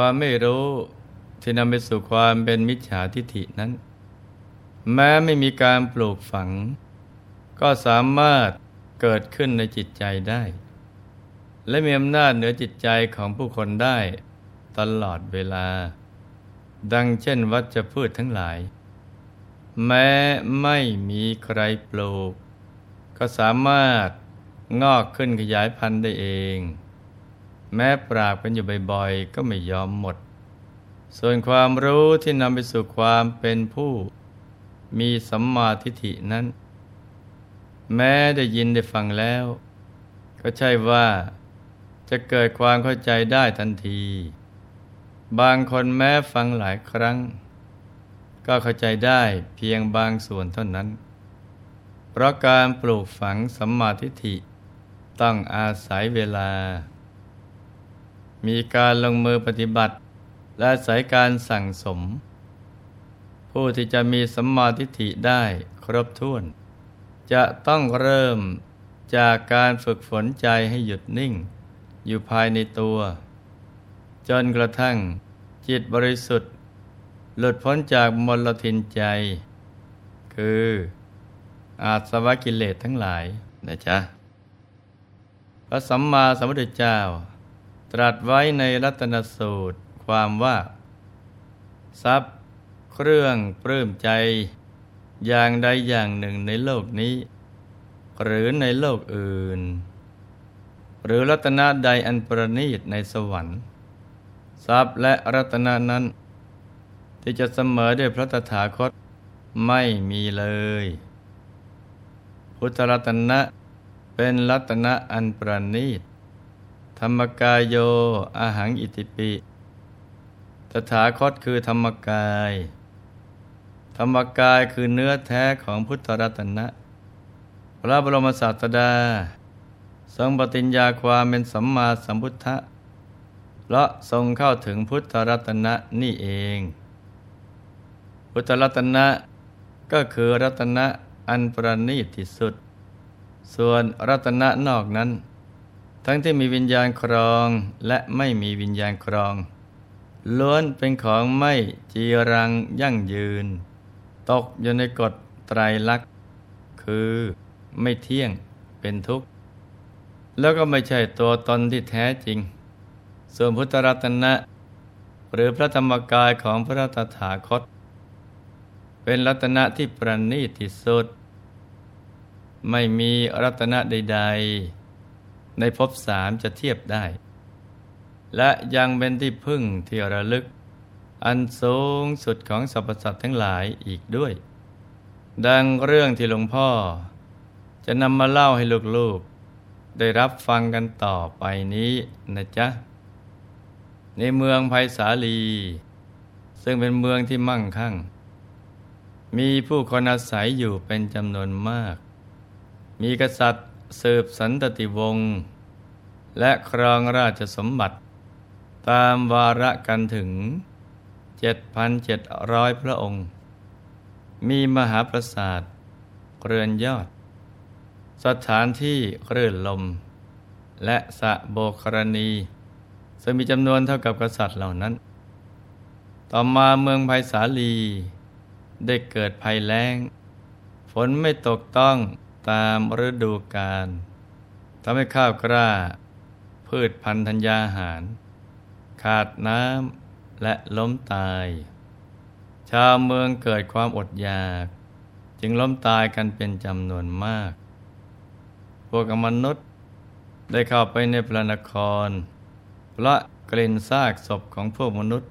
ความไม่รู้ที่นำไปสู่ความเป็นมิจฉาทิฐินั้น แม้ไม่มีการปลูกฝัง ก็สามารถเกิดขึ้นในจิตใจได้ และมีอำนาจเหนือจิตใจของผู้คนได้ตลอดเวลา ดังเช่นวัชพืชทั้งหลาย แม้ไม่มีใครปลูก ก็สามารถงอกขึ้นขยายพันธุ์ได้เอง แม้ปราบกันอยู่บ่อยๆ ก็ไม่ยอมหมด ส่วนความรู้ที่นำไปสู่ความเป็นผู้ มีสัมมาทิฏฐินั้น แม้ได้ยินได้ฟังแล้ว ก็ใช่ว่าจะเกิดความเข้าใจได้ทันที บางคนแม้ฟังหลายครั้ง ก็เข้าใจได้เพียงบางส่วนเท่านั้น เพราะการปลูกฝังสัมมาทิฏฐิต้องอาศัยเวลา มีการลงมือปฏิบัติ และอาศัยการสั่งสม ผู้ที่จะมีสัมมาทิฏฐิได้ครบถ้วน จะต้องเริ่มจากการฝึกฝนใจให้หยุดนิ่ง อยู่ภายในตัว จนกระทั่งจิตบริสุทธิ์ หลุดพ้นจากมลทินใจ คืออาสวะกิเลสทั้งหลายนะจ๊ะพระสัมมาสัมพุทธเจ้า ตรัสไว้ในรัตนสูตรความว่า ทรัพย์เครื่องปลื้มใจ อย่างใดอย่างหนึ่งในโลกนี้ หรือในโลกอื่น หรือรัตนะใดอันประณีตในสวรรค์ ทรัพย์และรัตนะนั้น ที่จะเสมอด้วยพระตถาคตไม่มีเลย พุทธรัตนะเป็นรัตนะอันประณีต ธรรมกายโยอาหังอิติปิ ตถาคตคือธรรมกาย ธรรมกายคือเนื้อแท้ของพุทธรัตนะ พระบรมศาสดา ทรงปฏิญญาความเป็นสัมมาสัมพุทธะเพราะทรงเข้าถึงพุทธรัตนะนี่เอง พุทธรัตนะก็คือรัตนะอันประณีตที่สุด ส่วนรัตนะนอกนั้น ทั้งที่มีวิญญาณครองและไม่มีวิญญาณครอง ล้วนเป็นของไม่จีรังยั่งยืน ตกอยู่ในกฎไตรลักษณ์คือไม่เที่ยงเป็นทุกข์ แล้วก็ไม่ใช่ตัวตนที่แท้จริง ส่วนพุทธรัตนะ หรือพระธรรมกายของพระตถาคต เป็นรัตนะที่ประณีตที่สุด ไม่มีรัตนะใด ๆ ในภพสามจะเทียบได้ และยังเป็นที่พึ่งที่ระลึก อันสูงสุดของสรรพสัตว์ทั้งหลายอีกด้วย ดังเรื่องที่หลวงพ่อ จะนำมาเล่าให้ลูกๆ ได้รับฟังกันต่อไปนี้นะจ๊ะ ในเมืองไผ่สาลี ซึ่งเป็นเมืองที่มั่งคั่ง มีผู้คนอาศัยอยู่เป็นจำนวนมาก มีกษัตริย์ สืบสันตติวงศ์และครองราชสมบัติ ตามวาระกันถึง 7,700 พระองค์ มีมหาปราสาทเรือนยอด สถานที่คลื่นลม และสะโบกรณี ซึ่งมีจำนวนเท่ากับกษัตริย์เหล่านั้น ต่อมาเมืองไผ่สาลี ได้เกิดภัยแล้ง ฝนไม่ตกต้อง ตามฤดูกาลทำให้ข้าวกล้า พืชพันธุ์ธัญญาหาร ขาดน้ำและล้มตาย ชาวเมืองเกิดความอดอยาก จึงล้มตายกันเป็นจำนวนมาก พวกมนุษย์ได้เข้าไปในพระนครเพราะกลิ่นซากศพของพวกมนุษย์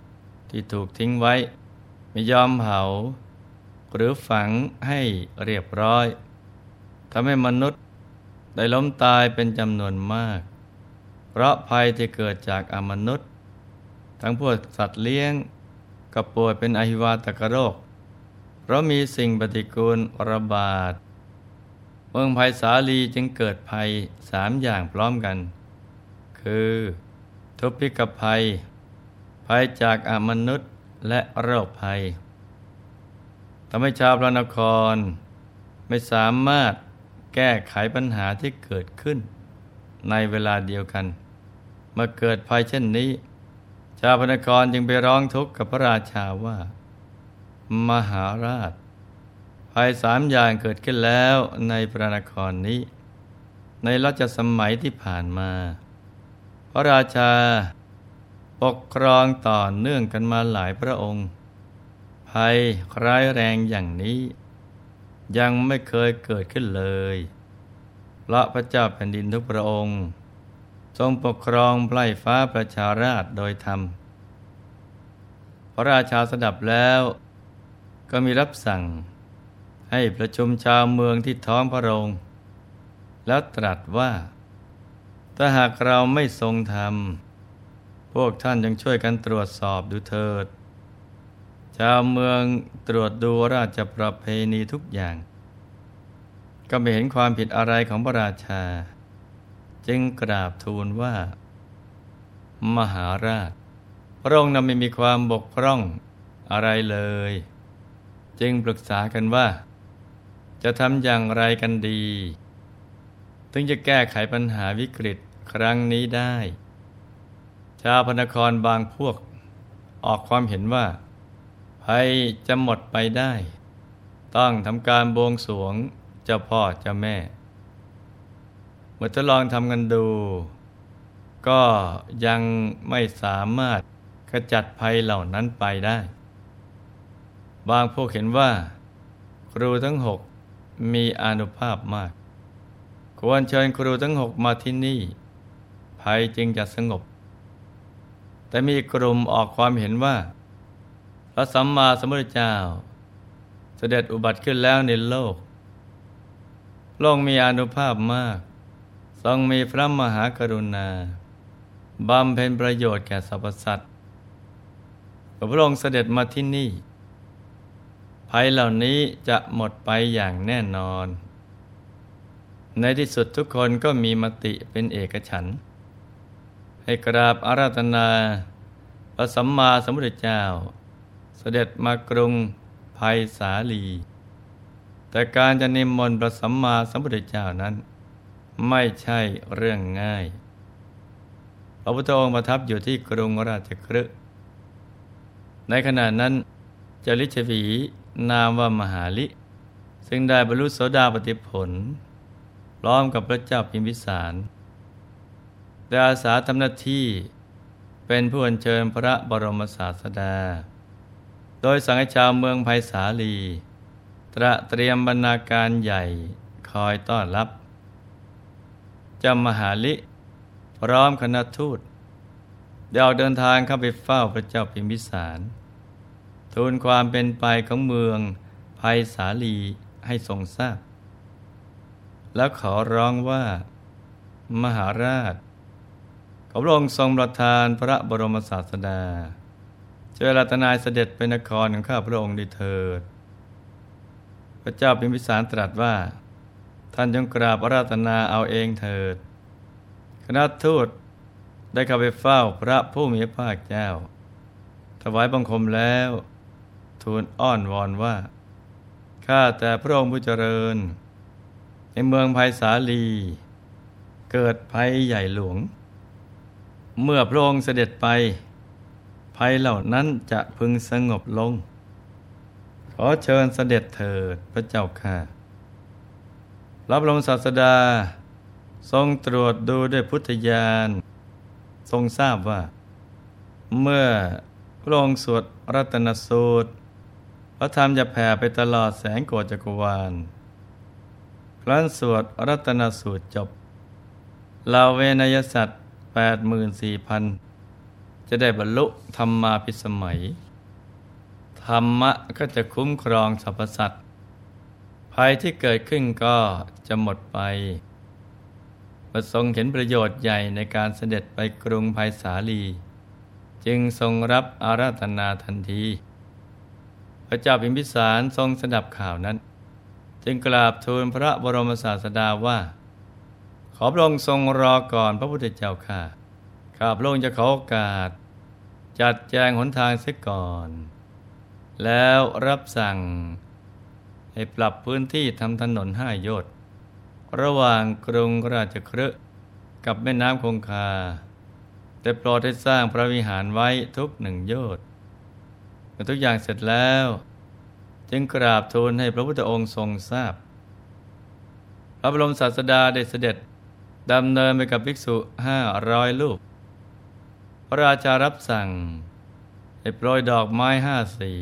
ที่ถูกทิ้งไว้ ไม่ยอมเผาหรือฝังให้เรียบร้อยำให้มนุษย์ได้ล้มตายเป็นจำนวนมาก เพราะภัยที่เกิดจากอมนุษย์ ทั้งพวกสัตว์เลี้ยงกับป่วยเป็นอหิวาตกโรค เพราะมีสิ่งปฏิกูลระบาดเมืองภัยสาลีจึงเกิดภัยสามอย่างพร้อมกัน คือ ทุพพิกภัย ภัยจากอมนุษย์และโรคภัยทำให้ชาวพระนครไม่สามารถ แก้ไขปัญหาที่เกิดขึ้น ในเวลาเดียวกัน เมื่อเกิดภัยเช่นนี้ ชาวพนครจึงไปร้องทุกข์กับพระราชาว่า มหาราช ภัยสามอย่างเกิดขึ้นแล้วในพระนครนี้ ในรัชสมัยที่ผ่านมา พระราชาปกครองต่อเนื่องกันมาหลายพระองค์ ภัยร้ายแรงอย่างนี้ ยังไม่เคยเกิดขึ้นเลยพระพระเจ้าแผ่นดินทุกพระองค์ ทรงปกครองไพร่ฟ้าประชาราชโดยธรรม พระราชาสดับแล้วก็มีรับสั่งให้ประชุมชาวเมืองที่ท้องพระโรง แล้วตรัสว่า ถ้าหากเราไม่ทรงธรรม พวกท่านยังช่วยกันตรวจสอบดูเถิด ชาวเมืองตรวจดูราชประเพณีทุกอย่าง ก็ไม่เห็นความผิดอะไรของพระราชา จึงกราบทูลว่า มหาราช พระองค์นั้นไม่มีความบกพร่องอะไรเลย จึงปรึกษากันว่า จะทำอย่างไรกันดี ถึงจะแก้ไขปัญหาวิกฤตครั้งนี้ได้ ชาวพนครบางพวกออกความเห็นว่า ภัยจะหมดไปได้ ต้องทำการบวงสวงเจ้าพ่อเจ้าแม่เมื่อทดลองทำกันดู ก็ยังไม่สามารถขจัดภัยเหล่านั้นไปได้ บางพวกเห็นว่า ครูทั้งหกมีอนุภาพมาก ควรเชิญครูทั้งหกมาที่นี่ ภัยจึงจะสงบ แต่มีกลุ่มออกความเห็นว่า ระสัมมาสัมพุทธเจ้า เสด็จอุบัติขึ้นแล้วในโลกพระองค์มีอนุภาพมาก ทรงมีพระมหากรุณา บำเพ็ญประโยชน์แก่สรรพสัตว์พระองค์เสด็จมาที่นี่ ภัยเหล่านี้จะหมดไปอย่างแน่นอน ในที่สุดทุกคนก็มีมติเป็นเอกฉันท์ให้กราบอาราธนาพระสัมมาสัมพุทธเจ้า เสด็จมากรุงภัยสาลี แต่การจะนิมนต์พระสัมมาสัมพุทธเจ้านั้น ไม่ใช่เรื่องง่าย พระพุทธองค์ประทับอยู่ที่กรุงราชคฤห์ในขณะนั้นจริชวีนามว่ามหาลิ ซึ่งได้บรรลุโสดาปติผล พร้อมกับพระเจ้าพิมพิสารได้อาสาทำหน้าที่เป็นผู้อัญเชิญพระบรมศาสดา โดยสังฆชาวเมืองไผ่สาลี ตระเตรียมบรรณาการใหญ่คอยต้อนรับจำมหาลิพร้อมคณะทูตเดี๋ยวเดินทางเข้าไปเฝ้าพระเจ้าพิมพิสาร ทูลความเป็นไปของเมืองภัยสาลีให้ทรงทราบ แล้วขอร้องว่า มหาราชขอพระองค์ทรงประทานพระบรมศาสดา เจริญนายเสด็จเป็นนครของข้าพระองค์ด้เถิด พระเจ้าพิมพิสารตรัสว่า ท่านจงกราบราธนาเอาเองเถิด คณะทูตได้เข้าไปเฝ้าพระผู้มีพระภาคเจ้า ถวายบังคมแล้ว ทูลอ้อนวอนว่า ข้าแต่พระองค์ผู้เจริญ ในเมืองภัยสาลี เกิดภัยใหญ่หลวง เมื่อพระองค์เสด็จไป ภัยเหล่านั้นจะพึงสงบลง ขอเชิญเสด็จเถิดพระเจ้าค่ะ รับรองศาสดา ทรงตรวจดูด้วยพุทธญาณ ทรงทราบว่า เมื่อพระองค์สวดรัตนสูตร พระธรรมจะแผ่ไปตลอดแสงโกจักรวาล ครั้นสวดรัตนสูตรจบเหล่าเวนยสัตว์แปดหมื่นสี่พัน จะได้บรรลุธรรมาพิสมัย ธรรมะก็จะคุ้มครองสรรพสัตว์ภัยที่เกิดขึ้นก็จะหมดไปประทรงเห็นประโยชน์ใหญ่ในการเสด็จไปกรุงภัยสาลี จึงทรงรับอาราธนาทันที พระเจ้าพิมพิสารทรงสดับข่าวนั้น จึงกราบทูลพระบรมศาสดาว่า ขอพระองค์ทรงรอก่อนพระพุทธเจ้าค่ะ ข้าพระองค์จะขอโอกาส จัดแจงหนทางเสียก่อน แล้วรับสั่ง ให้ปรับพื้นที่ทำถนนห้าโยชน์ระหว่างกรุงราชครืกับแม่น้ำคงคา แต่โปรดให้สร้างพระวิหารไว้ทุกหนึ่งโยชน์เมื่อทุกอย่างเสร็จแล้ว จึงกราบทูลให้พระพุทธองค์ทรงทราบ พระบรมศาสดาได้เสด็จดำเนินไปกับภิกษุห้าร้อยลูก พระราชารับสั่งให้โปรยดอกไม้ห้าสี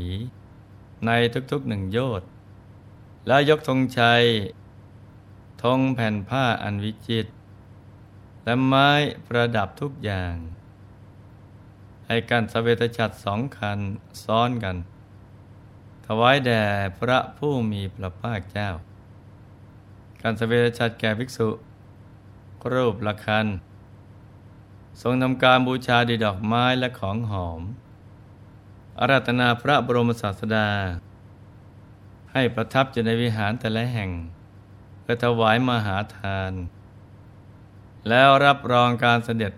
ในทุกๆหนึ่งโยชน์แล้วยกธงชัยธงแผ่นผ้าอันวิจิตรและไม้ประดับทุกอย่าง ให้กันสเวตฉัตรสองคันซ้อนกัน ถวายแด่พระผู้มีพระภาคเจ้า การสเวตฉัตรแก่ภิกษุรูปละคัน ทรงทำการบูชาดีดอกไม้และของหอม อาราธนาพระบรมศาสดา ให้ประทับอยู่ในวิหารแต่ละแห่งเพื่อถวายมหาทาน แล้วรับรองการเสด็จ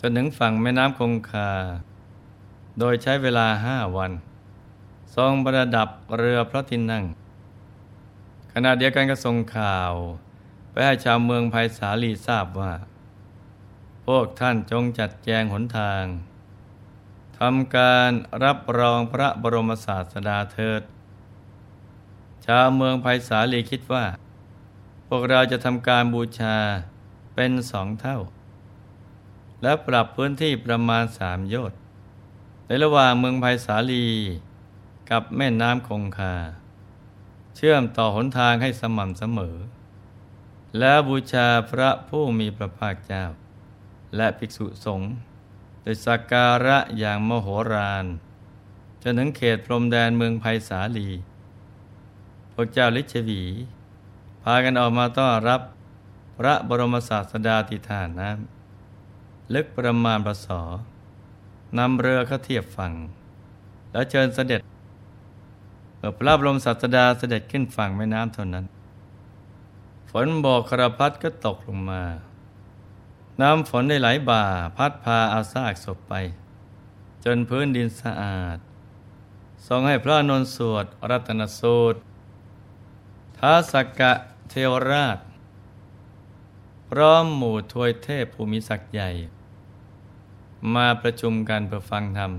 จนถึงฝั่งแม่น้ำคงคา โดยใช้เวลาห้าวัน ทรงประดับเรือพระที่นั่ง ขณะเดียวกันก็ทรงข่าว ไปให้ชาวเมืองภัยสาลีทราบว่า พวกท่านจงจัดแจงหนทางทำการรับรองพระบรมศาสดาเถิด ชาวเมืองภัยสาลีคิดว่า พวกเราจะทำการบูชาเป็นสองเท่า และปรับพื้นที่ประมาณสามโยชน์ในระหว่างเมืองภัยสาลีกับแม่น้ำคงคา เชื่อมต่อหนทางให้สม่ำเสมอ แล้วบูชาพระผู้มีพระภาคเจ้า และภิกษุสงฆ์โดยสักการะอย่างมโหฬารจนถึงเขตพรมแดนเมืองภัยสาลี พระเจ้าลิชวี พากันออกมาต้อนรับพระบรมศาสดาติฐานน้ำลึกประมาณประสอนำเรือเข้าเทียบฝั่ง แล้วเชิญเสด็จเมื่อพระบรมศาสดาเสด็จขึ้นฝั่งแม่น้ำเท่านั้น ฝนบอกครพัดก็ตกลงมา น้ำฝนได้ไหลบ่าพัดพาเอาซากศพไป จนพื้นดินสะอาด ทรงให้พระนนสวดรัตนสูตรท้าสักกะเทวราช พร้อมหมู่ทวยเทพภูมิศักดิ์ใหญ่ มาประชุมกันเพื่อฟังธรรม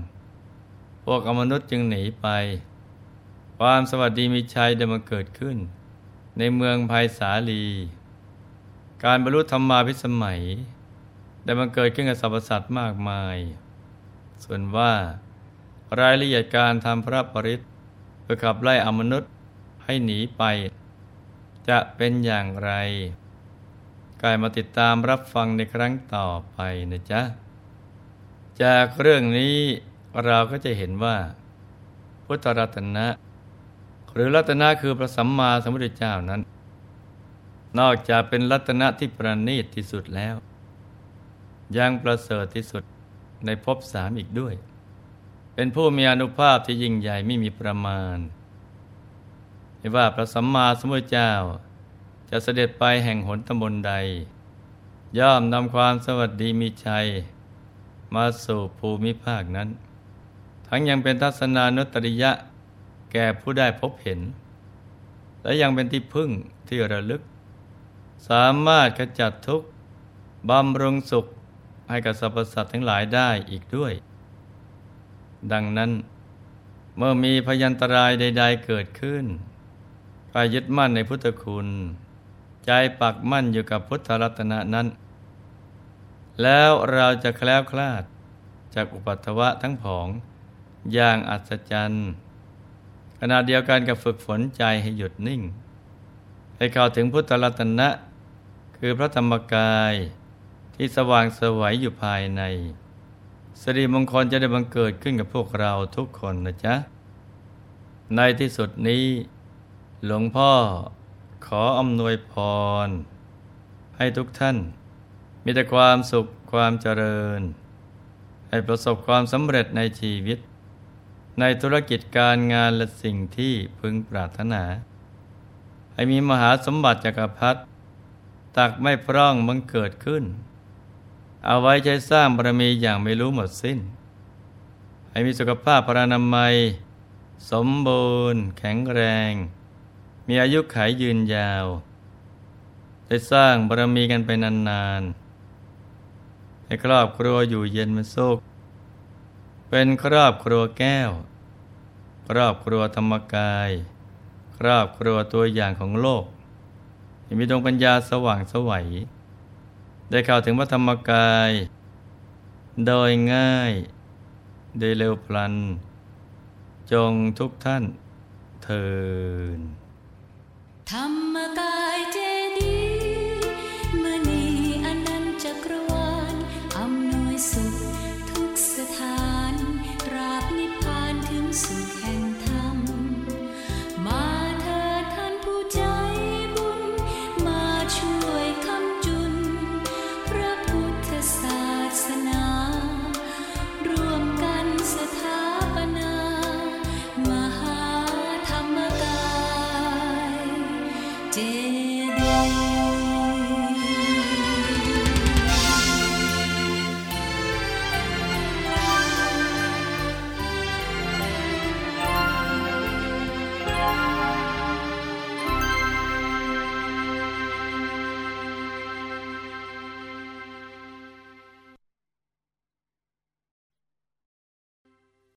พวกอมนุษย์จึงหนีไป ความสวัสดีมีชัยได้มาเกิดขึ้น ในเมืองภัยสาลี การบรรลุธรรมาพิสมัย ได้บังเกิดขึ้นกับสรรพสัตว์มากมาย ส่วนว่ารายละเอียดการทำพระปริศเพื่อขับไล่อมนุษย์ให้หนีไป จะเป็นอย่างไรกายมาติดตามรับฟังในครั้งต่อไปนะจ๊ะ จากเรื่องนี้เราก็จะเห็นว่า พุทธรัตนะ หรือรัตนะคือพระสัมมาสัมพุทธเจ้านั้น นอกจากเป็นรัตนะที่ประณีตที่สุดแล้ว ยังประเสริฐที่สุดในภพสามอีกด้วย เป็นผู้มีอนุภาพที่ยิ่งใหญ่ไม่มีประมาณไม่ว่าพระสัมมาสัมพุทธเจ้า จะเสด็จไปแห่งหนตำบลใด ย่อมนำความสวัสดีมีชัย มาสู่ภูมิภาคนั้น ทั้งยังเป็นทัศนานุตริยะแก่ผู้ได้พบเห็น และยังเป็นที่พึ่งที่ระลึก สามารถขจัดทุกข์บำรุงสุข ให้กับสรรพสัตว์ทั้งหลายได้อีกด้วย ดังนั้น เมื่อมีพยันตรายใด ๆ เกิดขึ้นกายยึดมั่นในพุทธคุณ ใจปักมั่นอยู่กับพุทธรัตนะนั้น แล้วเราจะแคล้วคลาดจากอุปัตวะทั้งผอง อย่างอัศจรรย์ขณะเดียวกันกับฝึกฝนใจให้หยุดนิ่ง ให้เข้าถึงพุทธรัตนะ คือพระธรรมกาย ที่สว่างสวัยอยู่ภายในสิริมงคลจะได้บังเกิดขึ้นกับพวกเราทุกคนนะจ๊ะ ในที่สุดนี้ หลวงพ่อขออำนวยพร ให้ทุกท่าน มีแต่ความสุขความเจริญ ให้ประสบความสำเร็จในชีวิต ในธุรกิจการงานและสิ่งที่พึงปรารถนา ให้มีมหาสมบัติจักรพรรดิตักไม่พร่องมังเกิดขึ้น เอาไว้ใช้สร้างบารมีอย่างไม่รู้หมดสิ้น ให้มีสุขภาพพรานามัย สมบูรณ์ แข็งแรง มีอายุขัยยืนยาว ได้สร้างบารมีกันไปนานๆ ให้ครอบครัวอยู่เย็นเป็นสุขเป็นครอบครัวแก้ว ครอบครัวธรรมกาย ครอบครัวตัวอย่างของโลกมีดวงปัญญาสว่างสวัย ได้เข้าถึงพระธรรมกาย โดยง่าย โดยเร็วพลัน จงทุกท่านเทินธรรมกาย